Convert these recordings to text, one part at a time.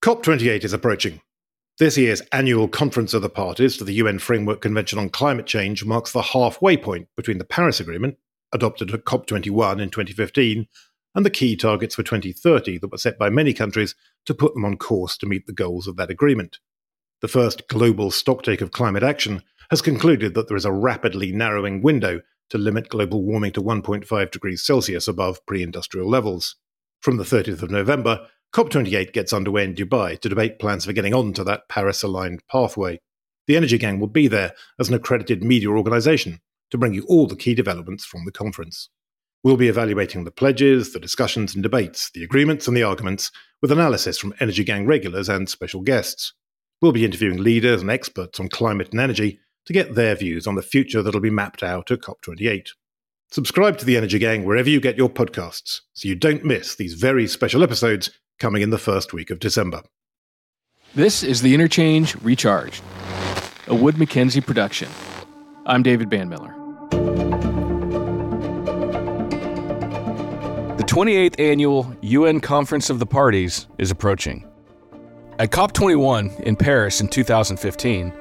COP28 is approaching. This year's annual Conference of the Parties to the UN Framework Convention on Climate Change marks the halfway point between the Paris Agreement, adopted at COP21 in 2015, and the key targets for 2030 that were set by many countries to put them on course to meet the goals of that agreement. The first global stocktake of climate action has concluded that there is a rapidly narrowing window to limit global warming to 1.5 degrees Celsius above pre industrial levels. From the 30th of November, COP28 gets underway in Dubai to debate plans for getting onto that Paris aligned pathway. The Energy Gang will be there as an accredited media organisation to bring you all the key developments from the conference. We'll be evaluating the pledges, the discussions and debates, the agreements and the arguments, with analysis from Energy Gang regulars and special guests. We'll be interviewing leaders and experts on climate and energy to get their views on the future that'll be mapped out at COP28. Subscribe to the Energy Gang wherever you get your podcasts so you don't miss these very special episodes coming in the first week of December. This is the Interchange Recharged, a Wood Mackenzie production. I'm David Banmiller. The 28th annual UN Conference of the Parties is approaching. At COP21 in Paris in 2015,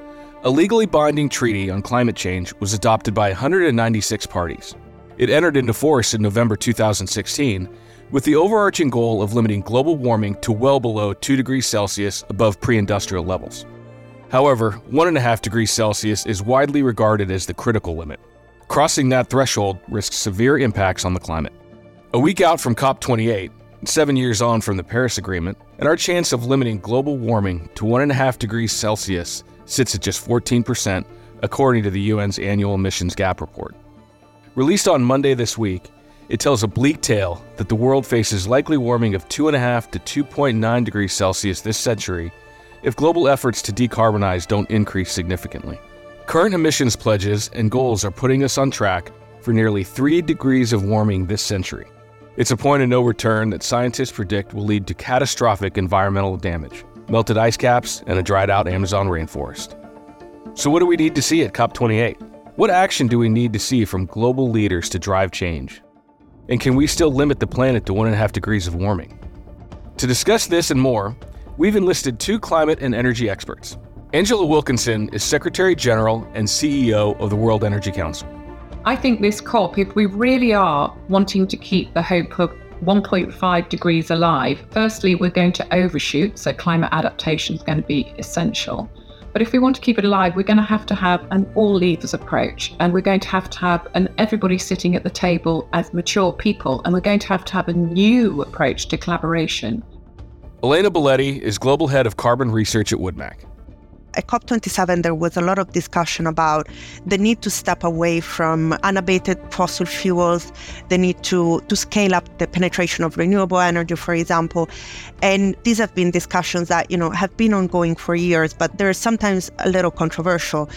a legally binding treaty on climate change was adopted by 196 parties. It entered into force in November 2016 with the overarching goal of limiting global warming to well below 2 degrees Celsius above pre industrial levels. However, 1.5 degrees Celsius is widely regarded as the critical limit. Crossing that threshold risks severe impacts on the climate. A week out from COP28, seven years on from the Paris Agreement, and our chance of limiting global warming to 1.5 degrees Celsius sits at just 14%, according to the UN's annual emissions gap report. Released on Monday this week, it tells a bleak tale that the world faces likely warming of 2.5 to 2.9 degrees Celsius this century if global efforts to decarbonize don't increase significantly. Current emissions pledges and goals are putting us on track for nearly 3 degrees of warming this century. It's a point of no return that scientists predict will lead to catastrophic environmental damage melted ice caps, and a dried out Amazon rainforest. So, what do we need to see at COP28? What action do we need to see from global leaders to drive change? And can we still limit the planet to 1.5 degrees of warming? To discuss this and more, we've enlisted two climate and energy experts. Angela Wilkinson is Secretary General and CEO of the World Energy Council. I think this COP, if we really are wanting to keep the hope of 1.5 degrees alive, firstly, we're going to overshoot, so climate adaptation is going to be essential. But if we want to keep it alive, we're going to have to have an all levers approach, and we're going to have to have an everybody sitting at the table as mature people, and we're going to have to have a new approach to collaboration. Elena Belletti is Global Head of Carbon Research at WoodMac at COP27, there was a lot of discussion about the need to step away from unabated fossil fuels, the need to, to scale up the penetration of renewable energy, for example. And these have been discussions that, you know, have been ongoing for years, but they're sometimes a little controversial.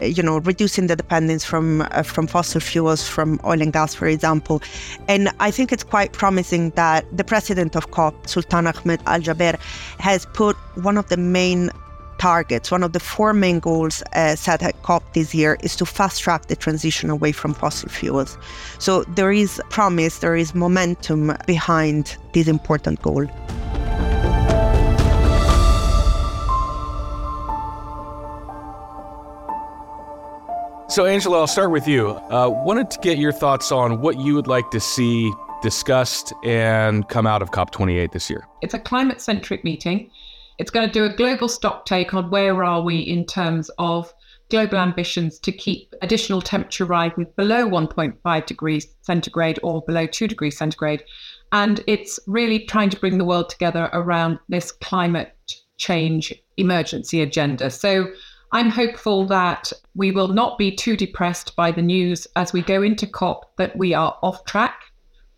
You know, reducing the dependence from uh, from fossil fuels, from oil and gas, for example. And I think it's quite promising that the president of COP, Sultan Ahmed Al Jaber, has put one of the main targets, one of the four main goals uh, set at COP this year is to fast track the transition away from fossil fuels. So there is promise, there is momentum behind this important goal. So, Angela, I'll start with you. Uh, wanted to get your thoughts on what you would like to see discussed and come out of COP28 this year. It's a climate centric meeting. It's going to do a global stock take on where are we in terms of global ambitions to keep additional temperature rises below 1.5 degrees centigrade or below 2 degrees centigrade. And it's really trying to bring the world together around this climate change emergency agenda. So I'm hopeful that we will not be too depressed by the news as we go into COP that we are off track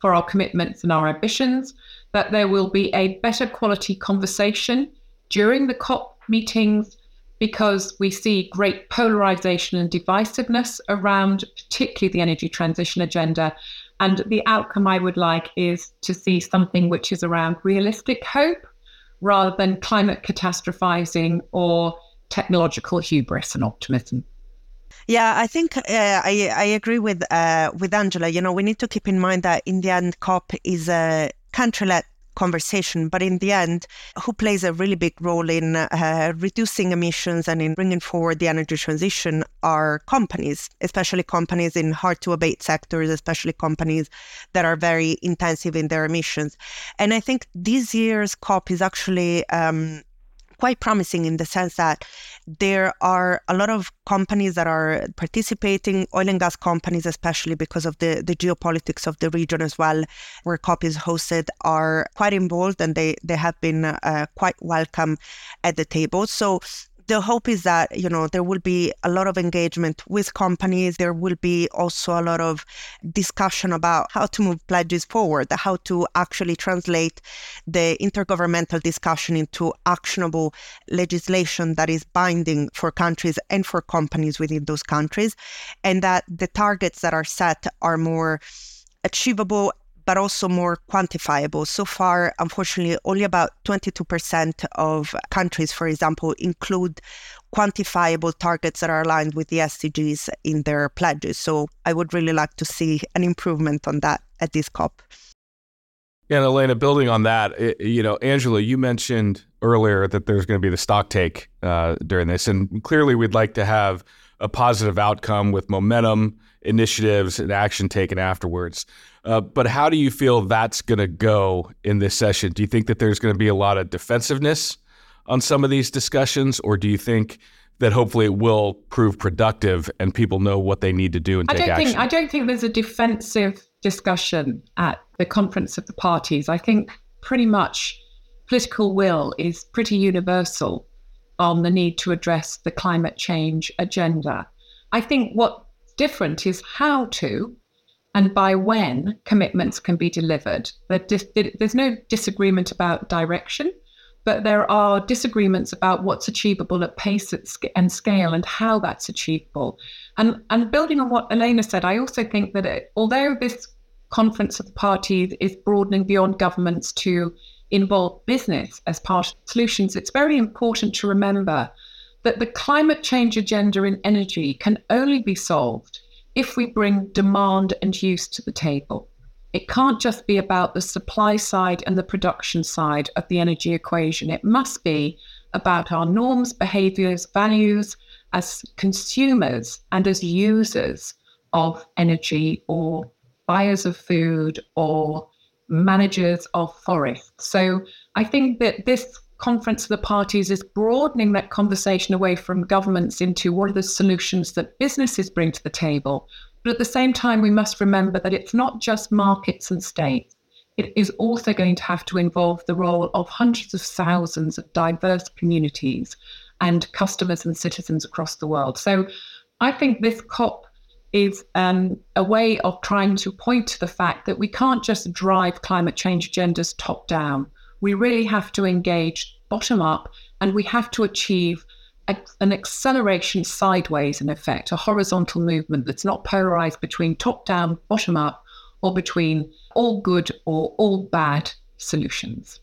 for our commitments and our ambitions, that there will be a better quality conversation during the COP meetings because we see great polarization and divisiveness around, particularly the energy transition agenda. And the outcome I would like is to see something which is around realistic hope rather than climate catastrophizing or technological hubris and optimism. Yeah, I think uh, I, I agree with uh, with Angela. You know, we need to keep in mind that in the end, COP is a country-led conversation. But in the end, who plays a really big role in uh, reducing emissions and in bringing forward the energy transition are companies, especially companies in hard to abate sectors, especially companies that are very intensive in their emissions. And I think this year's COP is actually um, quite promising in the sense that there are a lot of companies that are participating, oil and gas companies, especially because of the, the geopolitics of the region as well, where COP is hosted, are quite involved and they, they have been uh, quite welcome at the table. So the hope is that you know there will be a lot of engagement with companies. There will be also a lot of discussion about how to move pledges forward how to actually translate the intergovernmental discussion into actionable legislation that is binding for countries and for companies within those countries and that the targets that are set are more achievable but also more quantifiable. So far, unfortunately, only about 22% of countries, for example, include quantifiable targets that are aligned with the SDGs in their pledges. So I would really like to see an improvement on that at this COP. And Elena, building on that, you know, Angela, you mentioned earlier that there's going to be the stock take uh, during this, and clearly we'd like to have a positive outcome with momentum, initiatives, and action taken afterwards. Uh, but how do you feel that's going to go in this session? Do you think that there's going to be a lot of defensiveness on some of these discussions, or do you think that hopefully it will prove productive and people know what they need to do and take don't action? Think, I don't think there's a defensive discussion at the conference of the parties. I think pretty much political will is pretty universal on the need to address the climate change agenda. I think what's different is how to and by when commitments can be delivered. There's no disagreement about direction, but there are disagreements about what's achievable at pace and scale and how that's achievable. And, and building on what Elena said, I also think that it, although this conference of the parties is broadening beyond governments to involve business as part of solutions, it's very important to remember that the climate change agenda in energy can only be solved if we bring demand and use to the table. It can't just be about the supply side and the production side of the energy equation. It must be about our norms, behaviors, values as consumers and as users of energy or buyers of food or managers of forests. So I think that this conference of the parties is broadening that conversation away from governments into what are the solutions that businesses bring to the table. But at the same time, we must remember that it's not just markets and states. It is also going to have to involve the role of hundreds of thousands of diverse communities and customers and citizens across the world. So I think this COP is um, a way of trying to point to the fact that we can't just drive climate change agendas top down we really have to engage bottom up and we have to achieve a, an acceleration sideways, in effect, a horizontal movement that's not polarized between top down, bottom up, or between all good or all bad solutions.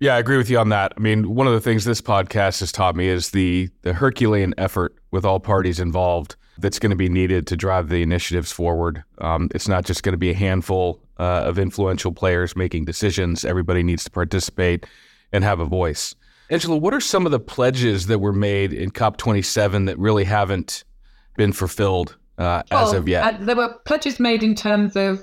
Yeah, I agree with you on that. I mean, one of the things this podcast has taught me is the the Herculean effort with all parties involved that's going to be needed to drive the initiatives forward. Um, it's not just going to be a handful uh, of influential players making decisions. Everybody needs to participate and have a voice. Angela, what are some of the pledges that were made in COP27 that really haven't been fulfilled uh, well, as of yet? Uh, there were pledges made in terms of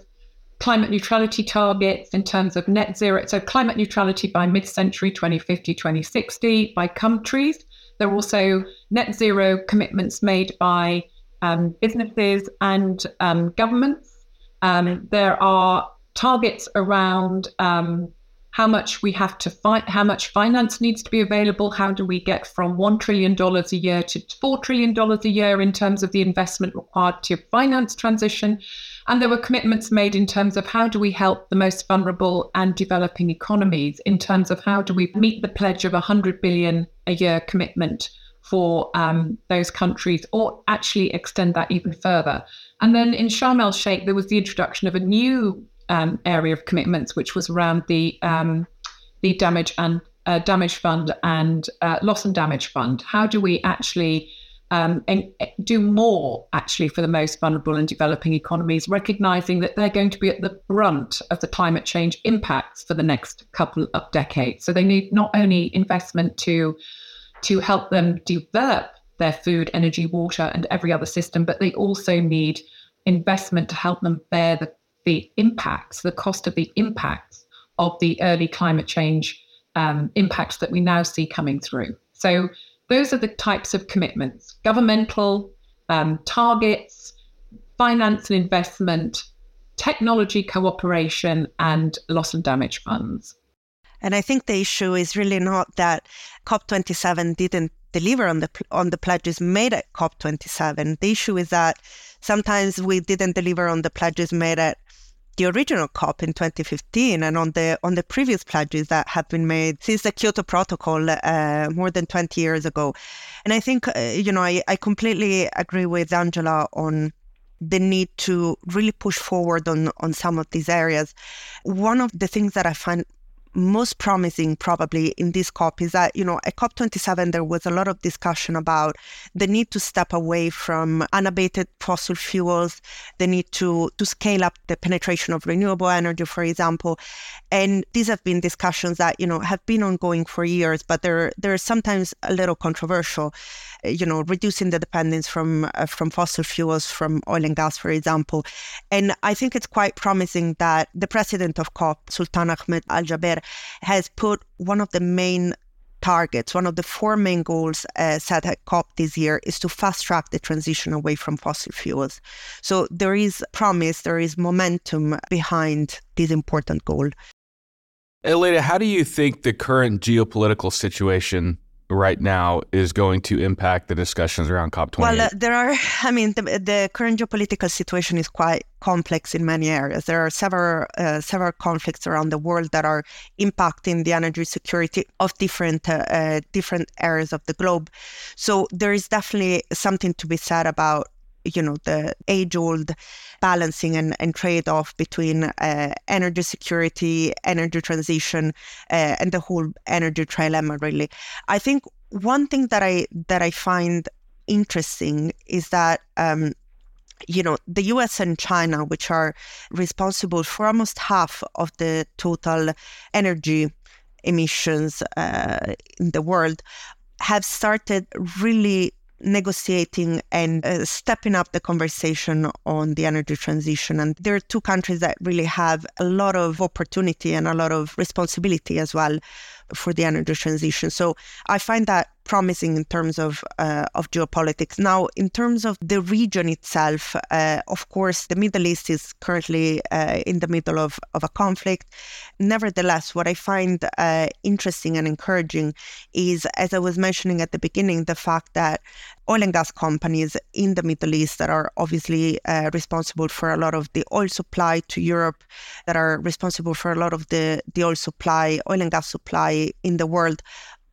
climate neutrality targets, in terms of net zero. So, climate neutrality by mid century 2050, 2060 by countries. There are also net zero commitments made by um, businesses and um, governments. Um, there are targets around um, how much we have to fight, how much finance needs to be available. How do we get from $1 trillion a year to $4 trillion a year in terms of the investment required to finance transition? And there were commitments made in terms of how do we help the most vulnerable and developing economies in terms of how do we meet the pledge of 100 billion a year commitment for um, those countries or actually extend that even further. And then in Sharm el Sheikh, there was the introduction of a new um, area of commitments, which was around the um, the damage and uh, damage fund and uh, loss and damage fund. How do we actually um, and eh, do more actually for the most vulnerable and developing economies, recognizing that they're going to be at the brunt of the climate change impacts for the next couple of decades. So they need not only investment to to help them develop their food, energy, water, and every other system, but they also need investment to help them bear the, the impacts, the cost of the impacts of the early climate change um, impacts that we now see coming through. So those are the types of commitments governmental um, targets, finance and investment, technology cooperation, and loss and damage funds. And I think the issue is really not that COP27 didn't deliver on the on the pledges made at COP27. The issue is that sometimes we didn't deliver on the pledges made at the original COP in 2015 and on the on the previous pledges that have been made since the Kyoto Protocol uh, more than 20 years ago. And I think uh, you know I, I completely agree with Angela on the need to really push forward on on some of these areas. One of the things that I find most promising probably in this COP is that, you know, at COP27, there was a lot of discussion about the need to step away from unabated fossil fuels, the need to, to scale up the penetration of renewable energy, for example. And these have been discussions that, you know, have been ongoing for years, but they're, they're sometimes a little controversial you know, reducing the dependence from uh, from fossil fuels, from oil and gas, for example. And I think it's quite promising that the president of COP, Sultan Ahmed Al Jaber, has put one of the main targets, one of the four main goals uh, set at COP this year is to fast track the transition away from fossil fuels. So there is promise, there is momentum behind this important goal. Elena, how do you think the current geopolitical situation right now is going to impact the discussions around COP28? Well, uh, there are, I mean, the, the, current geopolitical situation is quite complex in many areas. There are several uh, several conflicts around the world that are impacting the energy security of different uh, uh different areas of the globe. So there is definitely something to be said about you know the age old balancing and, and trade off between uh, energy security, energy transition, uh, and the whole energy trilemma. Really, I think one thing that I that I find interesting is that. Um, you know, the US and China, which are responsible for almost half of the total energy emissions uh, in the world, have started really negotiating and uh, stepping up the conversation on the energy transition. And there are two countries that really have a lot of opportunity and a lot of responsibility as well for the energy transition. So I find that promising in terms of uh, of geopolitics. Now, in terms of the region itself, uh, of course, the Middle East is currently uh, in the middle of, of a conflict. Nevertheless, what I find uh, interesting and encouraging is, as I was mentioning at the beginning, the fact that oil and gas companies in the Middle East that are obviously uh, responsible for a lot of the oil supply to Europe, that are responsible for a lot of the, the oil supply, oil and gas supply in the world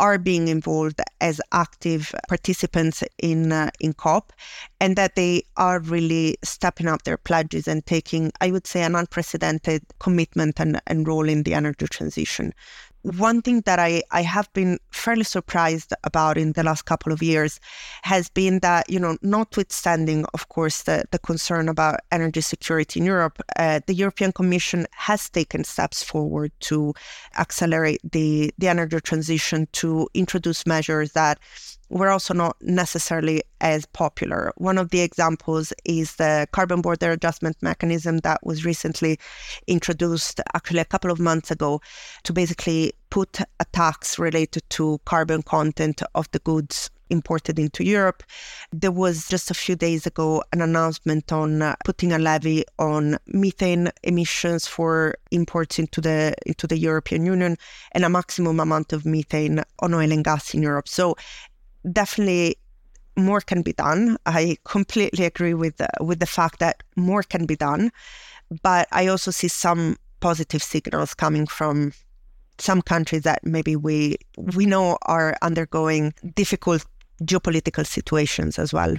are being involved as active participants in uh, in COP, and that they are really stepping up their pledges and taking, I would say, an unprecedented commitment and, and role in the energy transition one thing that I, I have been fairly surprised about in the last couple of years has been that, you know, notwithstanding, of course, the, the concern about energy security in Europe, uh, the European Commission has taken steps forward to accelerate the, the energy transition, to introduce measures that were also not necessarily as popular. One of the examples is the carbon border adjustment mechanism that was recently introduced, actually a couple of months ago, to basically put a tax related to carbon content of the goods imported into Europe. There was just a few days ago an announcement on uh, putting a levy on methane emissions for imports into the into the European Union and a maximum amount of methane on oil and gas in Europe. So definitely more can be done. I completely agree with the, with the fact that more can be done, but I also see some positive signals coming from some countries that maybe we we know are undergoing difficult geopolitical situations as well.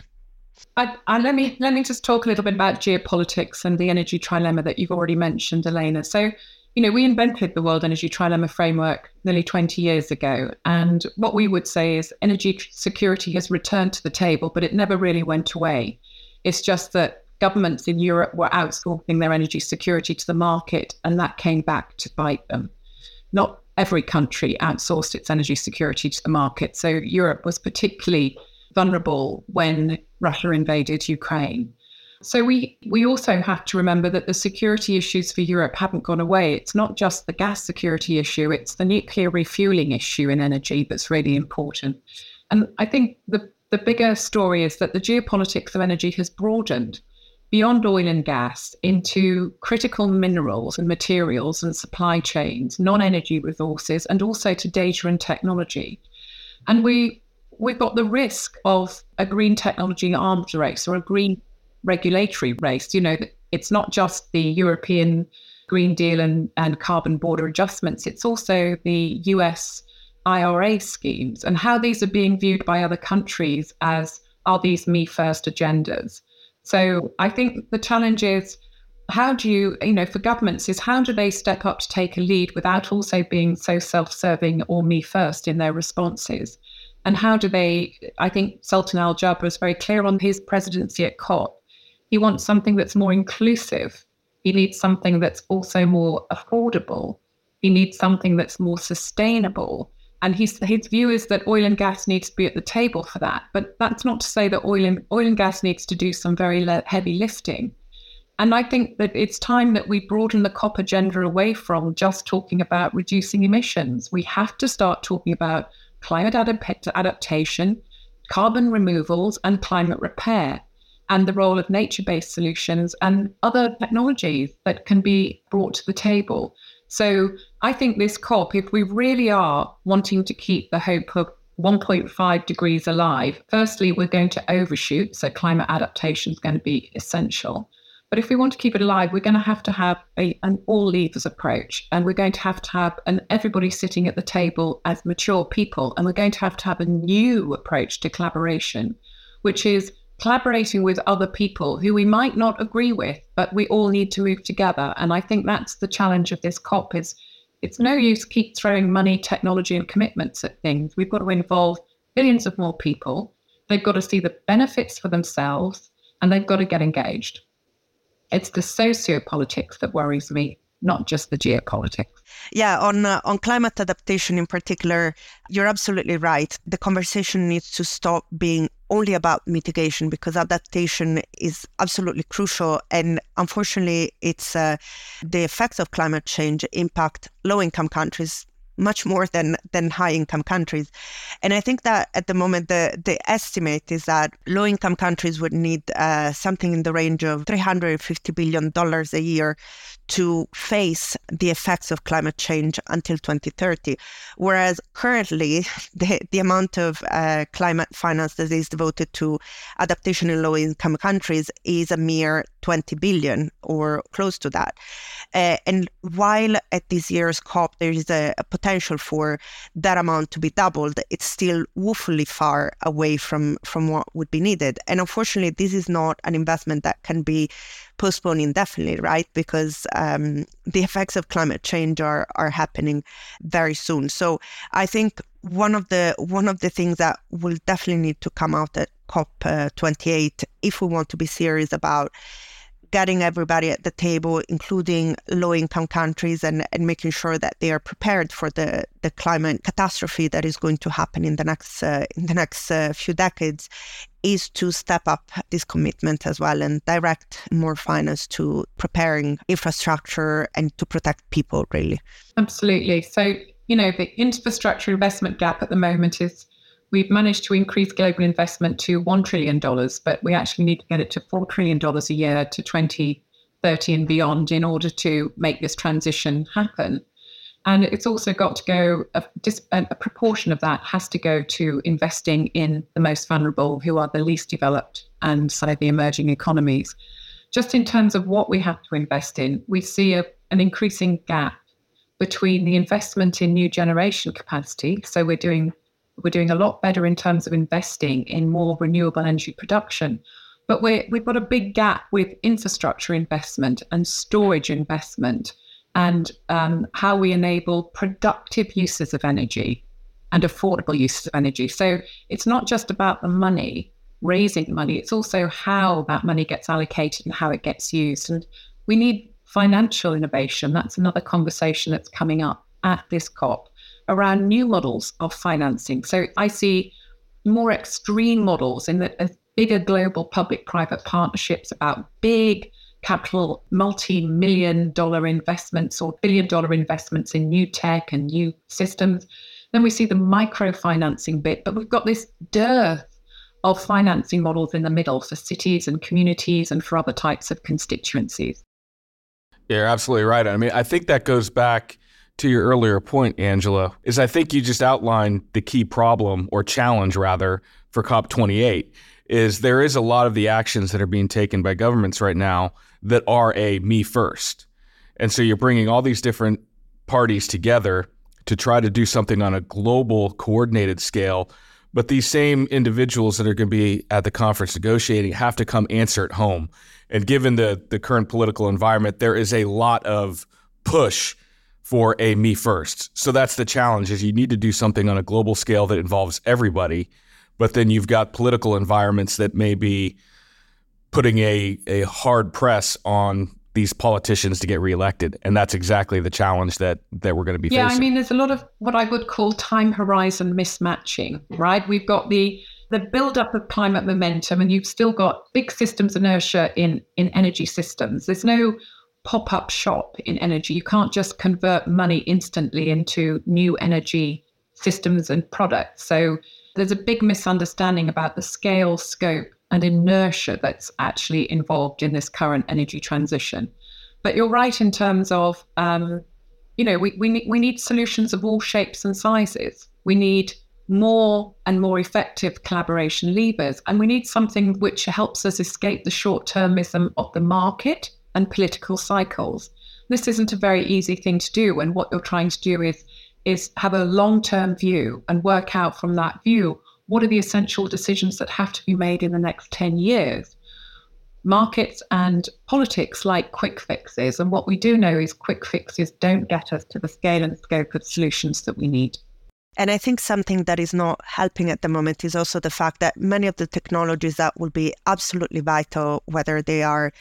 I, I, let me let me just talk a little bit about geopolitics and the energy trilemma that you've already mentioned, Elena. So you know, we invented the World Energy Trilemma framework nearly 20 years ago. And what we would say is energy security has returned to the table, but it never really went away. It's just that governments in Europe were outsourcing their energy security to the market, and that came back to bite them. Not every country outsourced its energy security to the market. So Europe was particularly vulnerable when Russia invaded Ukraine. So we we also have to remember that the security issues for Europe haven't gone away. It's not just the gas security issue, it's the nuclear refueling issue in energy that's really important. And I think the the bigger story is that the geopolitics of energy has broadened beyond oil and gas into critical minerals and materials and supply chains, non-energy resources, and also to data and technology. And we we've got the risk of a green technology arms race or a green regulatory race. You know, it's not just the European Green Deal and, and carbon border adjustments, it's also the US IRA schemes and how these are being viewed by other countries as are these me first agendas. So I think the challenge is how do you, you know, for governments is how do they step up to take a lead without also being so self serving or me first in their responses? And how do they, I think Sultan Al Jaber was very clear on his presidency at COP he wants something that's more inclusive. He needs something that's also more affordable. He needs something that's more sustainable. And his, his view is that oil and gas needs to be at the table for that. But that's not to say that oil and, oil and gas needs to do some very le- heavy lifting. And I think that it's time that we broaden the COP agenda away from just talking about reducing emissions. We have to start talking about climate adaptation, carbon removals, and climate repair and the role of nature based solutions and other technologies that can be brought to the table. So I think this COP, if we really are wanting to keep the hope of 1.5 degrees alive, firstly, we're going to overshoot. So climate adaptation is going to be essential. But if we want to keep it alive, we're going to have to have a, an all levers approach. And we're going to have to have an everybody sitting at the table as mature people. And we're going to have to have a new approach to collaboration, which is collaborating with other people who we might not agree with, but we all need to move together. And I think that's the challenge of this COP is it's no use keep throwing money, technology, and commitments at things. We've got to involve billions of more people. They've got to see the benefits for themselves and they've got to get engaged. It's the sociopolitics that worries me not just the geopolitics. Yeah, on uh, on climate adaptation in particular, you're absolutely right. The conversation needs to stop being only about mitigation because adaptation is absolutely crucial. And unfortunately it's uh, the effects of climate change impact low income countries much more than than high income countries. And I think that at the moment the the estimate is that low income countries would need uh, something in the range of 350 billion dollars a year to face the effects of climate change until 2030. Whereas currently, the, the amount of uh, climate finance that is devoted to adaptation in low income countries is a mere 20 billion or close to that. Uh, and while at this year's COP there is a, a, potential for that amount to be doubled, it's still woefully far away from, from what would be needed. And unfortunately, this is not an investment that can be postponed indefinitely, right? Because um, the effects of climate change are are happening very soon. So I think one of the one of the things that will definitely need to come out at COP uh, 28 if we want to be serious about getting everybody at the table, including low income countries, and, and making sure that they are prepared for the, the climate catastrophe that is going to happen in the next uh, in the next uh, few decades, is to step up this commitment as well and direct more finance to preparing infrastructure and to protect people really. Absolutely. So, you know, the infrastructure investment gap at the moment is we've managed to increase global investment to $1 trillion, but we actually need to get it to $4 trillion a year to 2030 and beyond in order to make this transition happen. And it's also got to go, a, a, proportion of that has to go to investing in the most vulnerable, who are the least developed and, say, the emerging economies. Just in terms of what we have to invest in, we see a, an increasing gap between the investment in new generation capacity. So we're doing we're doing a lot better in terms of investing in more renewable energy production. But we we've got a big gap with infrastructure investment and storage investment and um, how we enable productive uses of energy and affordable uses of energy. So it's not just about the money, raising money, it's also how that money gets allocated and how it gets used. And we need financial innovation. That's another conversation that's coming up at this COP around new models of financing. So I see more extreme models in the bigger global public private partnerships about big capital multi million dollar investments or billion dollar investments in new tech and new systems. Then we see the microfinancing bit, but we've got this dearth of financing models in the middle for cities and communities and for other types of constituencies. You're absolutely right. I mean, I think that goes back to your earlier point, Angela, is I think you just outlined the key problem or challenge rather for COP28 is there is a lot of the actions that are being taken by governments right now that are a me first. And so you're bringing all these different parties together to try to do something on a global coordinated scale. But these same individuals that are going to be at the conference negotiating have to come answer at home. And given the, the current political environment, there is a lot of push for a me first. So that's the challenge is you need to do something on a global scale that involves everybody. But then you've got political environments that may be putting a, a hard press on these politicians to get reelected. And that's exactly the challenge that, that we're going to be facing. yeah, facing. I mean, there's a lot of what I would call time horizon mismatching, right? We've got the the build-up of climate momentum, and you've still got big systems inertia in, in energy systems. There's no pop-up shop in energy. You can't just convert money instantly into new energy systems and products. So there's a big misunderstanding about the scale, scope, and inertia that's actually involved in this current energy transition. But you're right in terms of, um, you know, we, we, need, we need solutions of all shapes and sizes. We need more and more effective collaboration levers, and we need something which helps us escape the short termism of the market and political cycles. This isn't a very easy thing to do, and what you're trying to do is is have a long term view and work out from that view what are the essential decisions that have to be made in the next 10 years. Markets and politics like quick fixes. And what we do know is quick fixes don't get us to the scale and scope of solutions that we need. And I think something that is not helping at the moment is also the fact that many of the technologies that will be absolutely vital, whether they are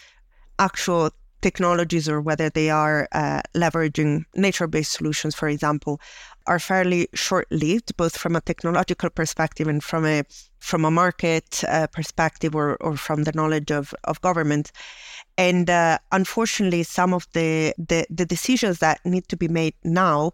actual technologies or whether they are uh, leveraging nature based solutions, for example, are fairly short lived, both from a technological perspective and from a from a market uh, perspective or, or from the knowledge of, of government. And uh, unfortunately, some of the, the, the decisions that need to be made now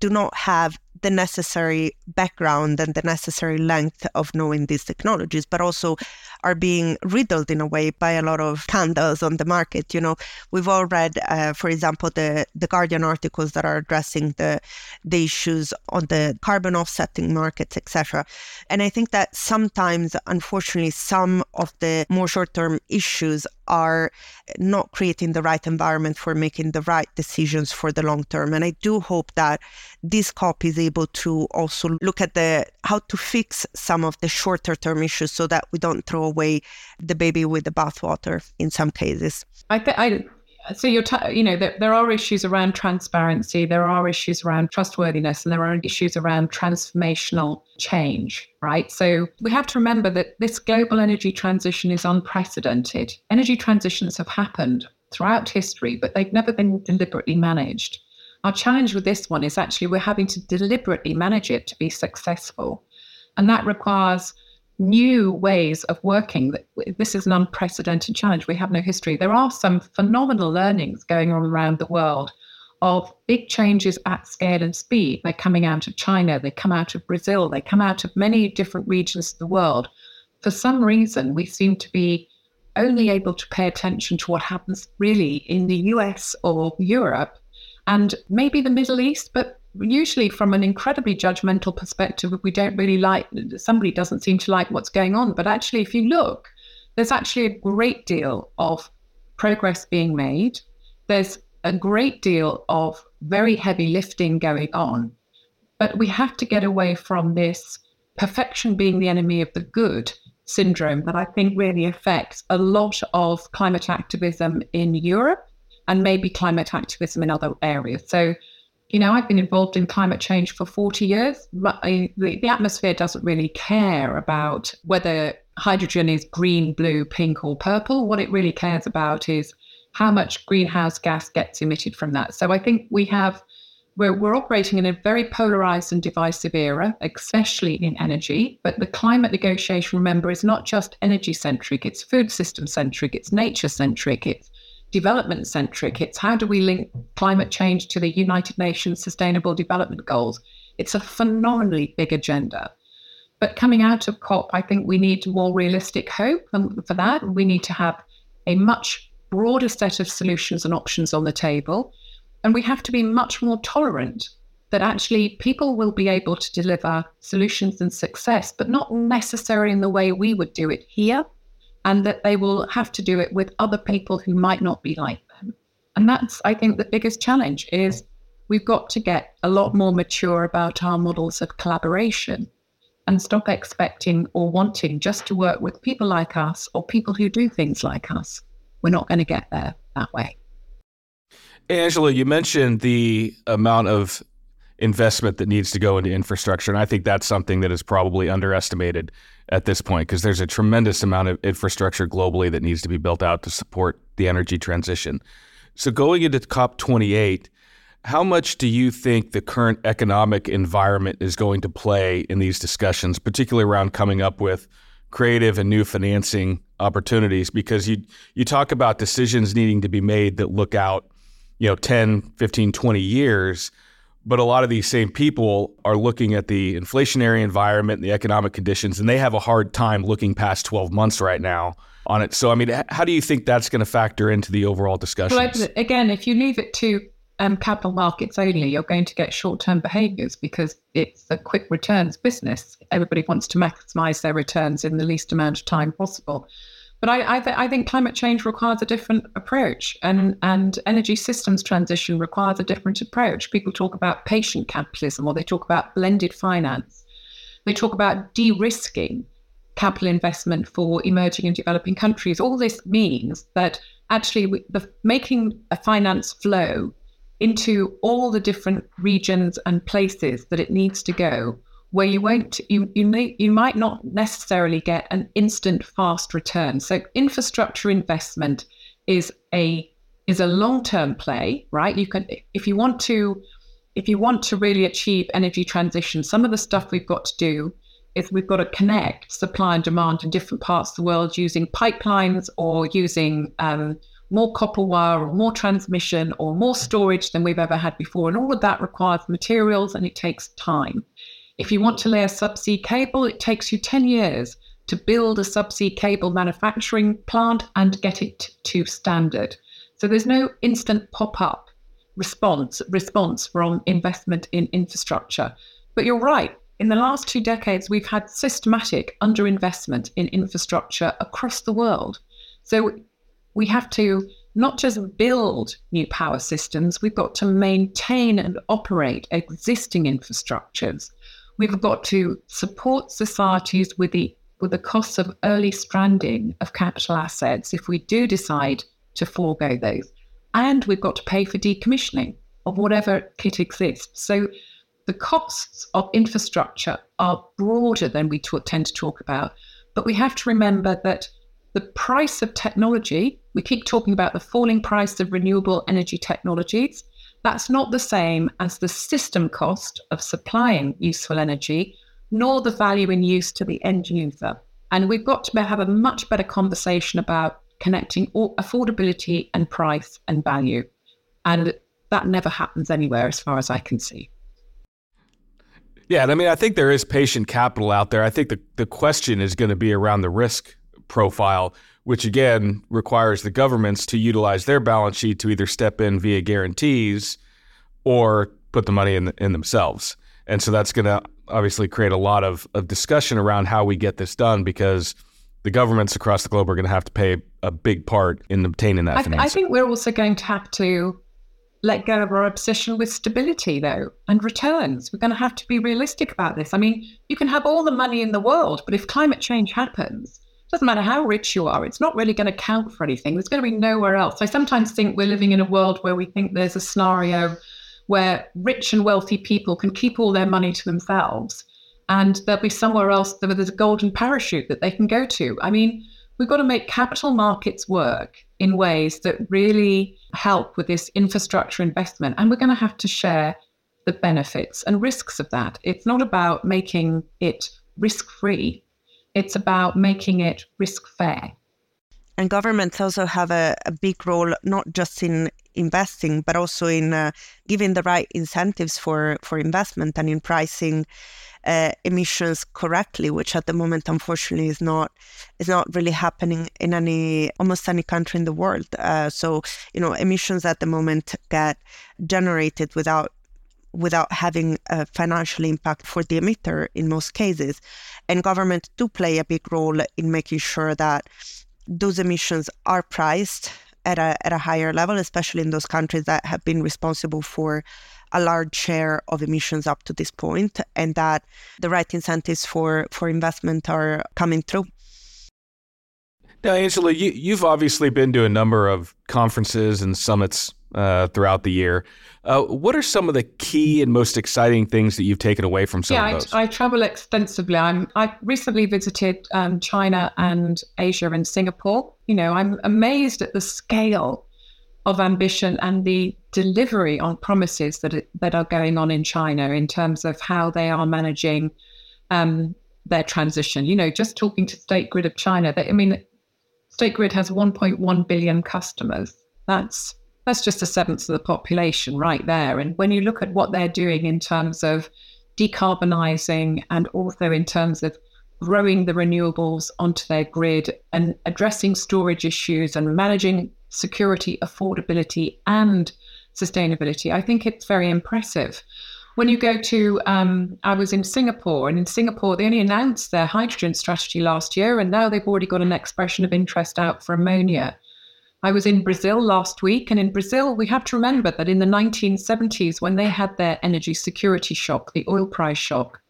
do not have the necessary background and the necessary length of knowing these technologies, but also are being riddled in a way by a lot of scandals on the market. You know, we've all read, uh, for example, the the Guardian articles that are addressing the the issues on the carbon offsetting markets, etc. And I think that sometimes, unfortunately, some of the more short term issues are not creating the right environment for making the right decisions for the long term. And I do hope that this COP is able to also look at the how to fix some of the shorter term issues so that we don't throw away the baby with the bathwater in some cases. I, th- I so you're t- you know there, there are issues around transparency there are issues around trustworthiness and there are issues around transformational change right? So we have to remember that this global energy transition is unprecedented. Energy transitions have happened throughout history but they've never been deliberately managed. Our challenge with this one is actually we're having to deliberately manage it to be successful. And that requires new ways of working. This is an unprecedented challenge. We have no history. There are some phenomenal learnings going on around the world of big changes at scale and speed. They're coming out of China, they come out of Brazil, they come out of many different regions of the world. For some reason, we seem to be only able to pay attention to what happens really in the US or Europe and maybe the Middle East, but usually from an incredibly judgmental perspective we don't really like somebody doesn't seem to like what's going on. But actually if you look there's actually a great deal of progress being made. There's a great deal of very heavy lifting going on. But we have to get away from this perfection being the enemy of the good syndrome that i think really affects a lot of climate activism in europe and maybe climate activism in other areas. So, you know, I've been involved in climate change for 40 years. The, the atmosphere doesn't really care about whether hydrogen is green, blue, pink, or purple. What it really cares about is how much greenhouse gas gets emitted from that. So I think we have we're, we're operating in a very polarized and divisive era, especially in energy. But the climate negotiation, remember, is not just energy centric, it's food system centric, it's nature centric, it's development centric. It's how do we link climate change to the United Nations Sustainable Development Goals? It's a phenomenally big agenda. But coming out of COP, I think we need more realistic hope. And for that, we need to have a much broader set of solutions and options on the table. And we have to be much more tolerant that actually people will be able to deliver solutions and success, but not necessarily in the way we would do it here and that they will have to do it with other people who might not be like them. And that's, I think, the biggest challenge is we've got to get a lot more mature about our models of collaboration and stop expecting or wanting just to work with people like us or people who do things like us. We're not going to get there that way. Angela, you mentioned the amount of investment that needs to go into infrastructure. And I think that's something that is probably underestimated at this point because there's a tremendous amount of infrastructure globally that needs to be built out to support the energy transition. So, going into COP28, how much do you think the current economic environment is going to play in these discussions, particularly around coming up with creative and new financing opportunities? Because you you talk about decisions needing to be made that look out, you know, 10, 15, 20 years. But a lot of these same people are looking at the inflationary environment and the economic conditions, and they have a hard time looking past 12 months right now on it. So, I mean, how do you think that's going to factor into the overall discussion? Well, again, if you leave it to um, capital markets only, you're going to get short term behaviors because it's a quick returns business. Everybody wants to maximize their returns in the least amount of time possible. But I, I, th- I, think climate change requires a different approach, and, and energy systems transition requires a different approach. People talk about patient capitalism, or they talk about blended finance. They talk about de risking capital investment for emerging and developing countries. All this means that actually we, the, making a finance flow into all the different regions and places that it needs to go where you won't you you may you might not necessarily get an instant fast return. So infrastructure investment is a is a long-term play, right? You can if you want to if you want to really achieve energy transition, some of the stuff we've got to do is we've got to connect supply and demand in different parts of the world using pipelines or using um, more copper wire or more transmission or more storage than we've ever had before. And all of that requires materials and it takes time. If you want to lay a subsea cable, it takes you 10 years to build a subsea cable manufacturing plant and get it to standard. So there's no instant pop up response response from investment in infrastructure. But you're right. In the last two decades, we've had systematic underinvestment in infrastructure across the world. So we have to not just build new power systems, we've got to maintain and operate existing infrastructures we've got to support societies with the with the costs of early stranding of capital assets if we do decide to forego those. And we've got to pay for decommissioning of whatever kit exists. So the costs of infrastructure are broader than we t- tend to talk about. But we have to remember that the price of technology, we keep talking about the falling price of renewable energy technologies, that's not the same as the system cost of supplying useful energy, nor the value in use to the end user. And we've got to have a much better conversation about connecting affordability and price and value. And that never happens anywhere, as far as I can see. Yeah, I mean, I think there is patient capital out there. I think the, the question is going to be around the risk profile which again requires the governments to utilize their balance sheet to either step in via guarantees or put the money in, in themselves. And so that's going to obviously create a lot of, of discussion around how we get this done because the governments across the globe are going to have to pay a big part in obtaining that I, financing. I think we're also going to have to let go of our obsession with stability, though, and returns. We're going to have to be realistic about this. I mean, you can have all the money in the world, but if climate change happens, doesn't matter how rich you are, it's not really going to count for anything. There's going to be nowhere else. I sometimes think we're living in a world where we think there's a scenario where rich and wealthy people can keep all their money to themselves and there'll be somewhere else where there's a golden parachute that they can go to. I mean, we've got to make capital markets work in ways that really help with this infrastructure investment. And we're going to have to share the benefits and risks of that. It's not about making it risk free, it's about making it risk fair. And governments also have a, a big role, not just in investing, but also in uh, giving the right incentives for, for investment and in pricing uh, emissions correctly, which at the moment, unfortunately, is not is not really happening in any almost any country in the world. Uh, so you know, emissions at the moment get generated without without having a financial impact for the emitter in most cases, and government do play a big role in making sure that those emissions are priced at a, at a higher level, especially in those countries that have been responsible for a large share of emissions up to this point and that the right incentives for, for investment are coming through. Now, Angela, you, you've obviously been to a number of conferences and summits uh, throughout the year. Uh, what are some of the key and most exciting things that you've taken away from some yeah, of those? I, I travel extensively. I'm, I recently visited um, China and Asia and Singapore. You know, I'm amazed at the scale of ambition and the delivery on promises that that are going on in China in terms of how they are managing um, their transition. You know, just talking to State Grid of China, they, I mean, State Grid has 1.1 billion customers. That's that's just a seventh of the population right there. And when you look at what they're doing in terms of decarbonizing and also in terms of growing the renewables onto their grid and addressing storage issues and managing security, affordability, and sustainability. I think it's very impressive. When you go to, um, I was in Singapore, and in Singapore, they only announced their hydrogen strategy last year, and now they've already got an expression of interest out for ammonia. I was in Brazil last week, and in Brazil, we have to remember that in the 1970s, when they had their energy security shock, the oil price shock,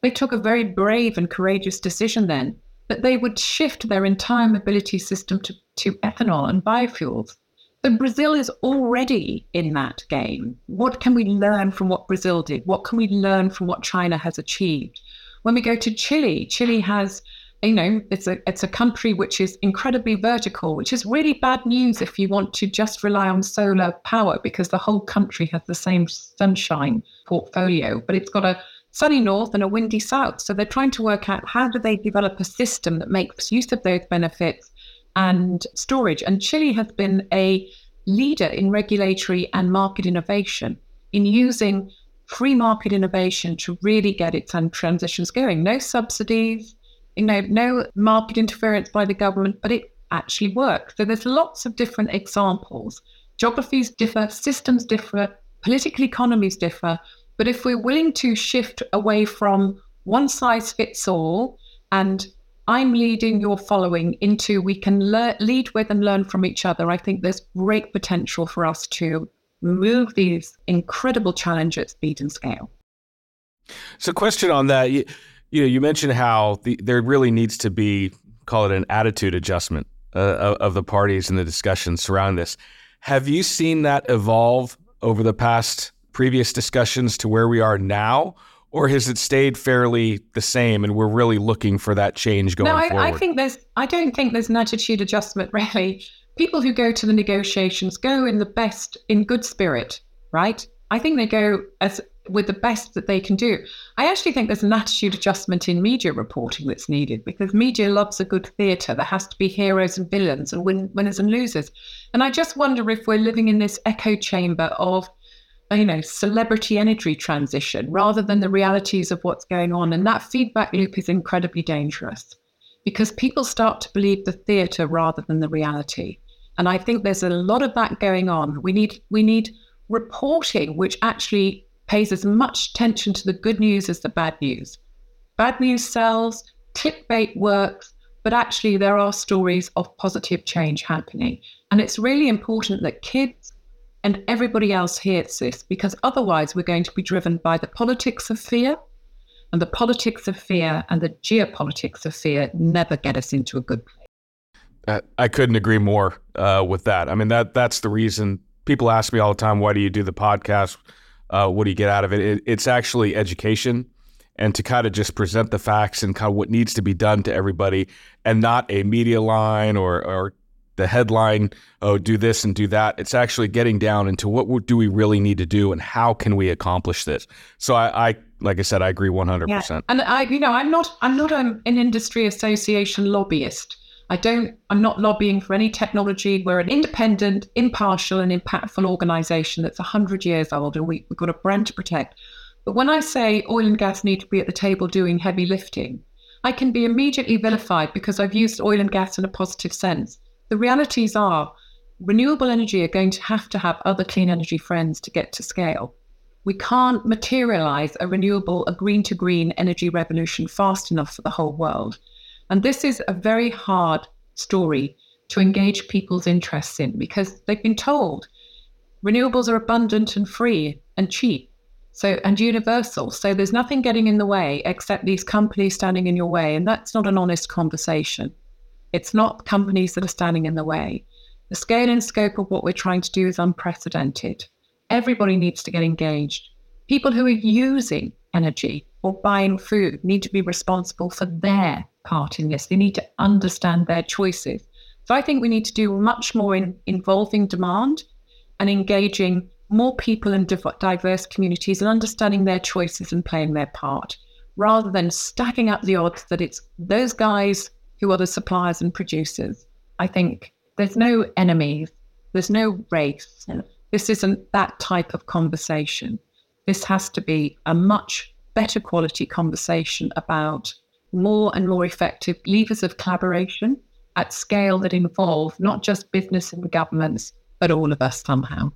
they took a very brave and courageous decision then that they would shift their entire mobility system to, to ethanol and biofuels. But Brazil is already in that game. What can we learn from what Brazil did? What can we learn from what China has achieved? When we go to Chile, Chile has, you know, it's a it's a country which is incredibly vertical, which is really bad news if you want to just rely on solar power because the whole country has the same sunshine portfolio, but it's got a sunny north and a windy south. So they're trying to work out how do they develop a system that makes use of those benefits and storage. And Chile has been a leader in regulatory and market innovation in using free market innovation to really get its transitions going. No subsidies, you know, no market interference by the government, but it actually works. So there's lots of different examples. Geographies differ, systems differ, political economies differ. But if we're willing to shift away from one size fits all and I'm leading, you're following into we can le- lead with and learn from each other. I think there's great potential for us to move these incredible challenges at speed and scale. So, question on that: you, you know, you mentioned how the, there really needs to be call it an attitude adjustment uh, of, the parties in the discussions surrounding this. Have you seen that evolve over the past previous discussions to where we are now? or has it stayed fairly the same and we're really looking for that change going no, I, forward? I think there's I don't think there's an attitude adjustment really. People who go to the negotiations go in the best in good spirit, right? I think they go as with the best that they can do. I actually think there's an attitude adjustment in media reporting that's needed because media loves a good theatre. There has to be heroes and villains and win- winners and losers. And I just wonder if we're living in this echo chamber of you know, celebrity energy transition rather than the realities of what's going on. And that feedback loop is incredibly dangerous because people start to believe the theater rather than the reality. And I think there's a lot of that going on. We need we need reporting which actually pays as much attention to the good news as the bad news. Bad news sells, clickbait works, but actually there are stories of positive change happening. And it's really important that kids and everybody else hears this because otherwise we're going to be driven by the politics of fear. And the politics of fear and the geopolitics of fear never get us into a good place. Uh, I couldn't agree more uh, with that. I mean that that's the reason people ask me all the time, "Why do you do the podcast? Uh, what do you get out of it? it?" It's actually education, and to kind of just present the facts and kind of what needs to be done to everybody, and not a media line or or the headline, "Oh, do this and do that." It's actually getting down into what do we really need to do and how can we accomplish this. So I, I like I said, I agree one hundred percent. And I, you know, I'm not I'm not an industry association lobbyist. I don't, I'm not lobbying for any technology. We're an independent, impartial, and impactful organization that's 100 years old and we, we've got a brand to protect. But when I say oil and gas need to be at the table doing heavy lifting, I can be immediately vilified because I've used oil and gas in a positive sense. The realities are renewable energy are going to have to have other clean energy friends to get to scale. We can't materialize a renewable, a green to green energy revolution fast enough for the whole world. And this is a very hard story to engage people's interests in because they've been told renewables are abundant and free and cheap. So and universal. So there's nothing getting in the way except these companies standing in your way. And that's not an honest conversation. It's not companies that are standing in the way. The scale and scope of what we're trying to do is unprecedented. Everybody needs to get engaged. People who are using energy or buying food need to be responsible for their part in this. They need to understand their choices. So I think we need to do much more in involving demand and engaging more people in diverse communities and understanding their choices and playing their part, rather than stacking up the odds that it's those guys who are the suppliers and producers. I think there's no enemies, there's no race. This isn't that type of conversation. This has to be a much better quality conversation about more and more effective levers of collaboration at scale that involve not just business and governments, but all of us somehow.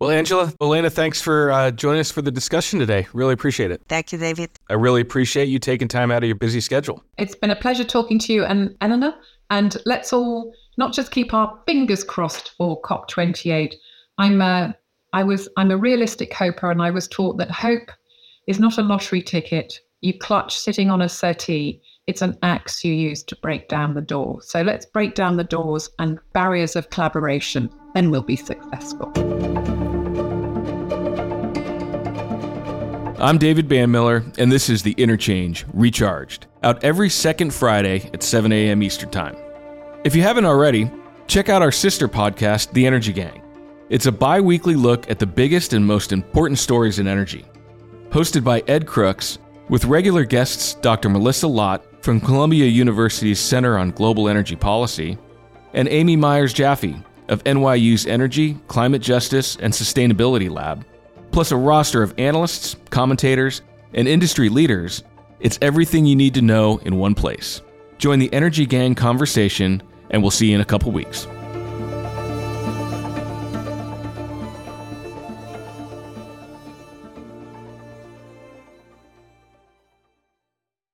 Well, Angela, Elena, thanks for uh, joining us for the discussion today. Really appreciate it. Thank you, David. I really appreciate you taking time out of your busy schedule. It's been a pleasure talking to you and Eleanor. And let's all not just keep our fingers crossed for COP28. I'm a, I was I'm a realistic hoper, and I was taught that hope is not a lottery ticket you clutch sitting on a settee. It's an axe you use to break down the door. So let's break down the doors and barriers of collaboration, then we'll be successful. I'm David Banmiller, and this is The Interchange Recharged, out every second Friday at 7 a.m. Eastern Time. If you haven't already, check out our sister podcast, The Energy Gang. It's a bi weekly look at the biggest and most important stories in energy. Hosted by Ed Crooks with regular guests Dr. Melissa Lott from Columbia University's Center on Global Energy Policy, and Amy Myers Jaffe of NYU's Energy, Climate Justice, and Sustainability Lab, plus a roster of analysts, commentators, and industry leaders. It's everything you need to know in one place. Join the Energy Gang conversation, and we'll see you in a couple weeks.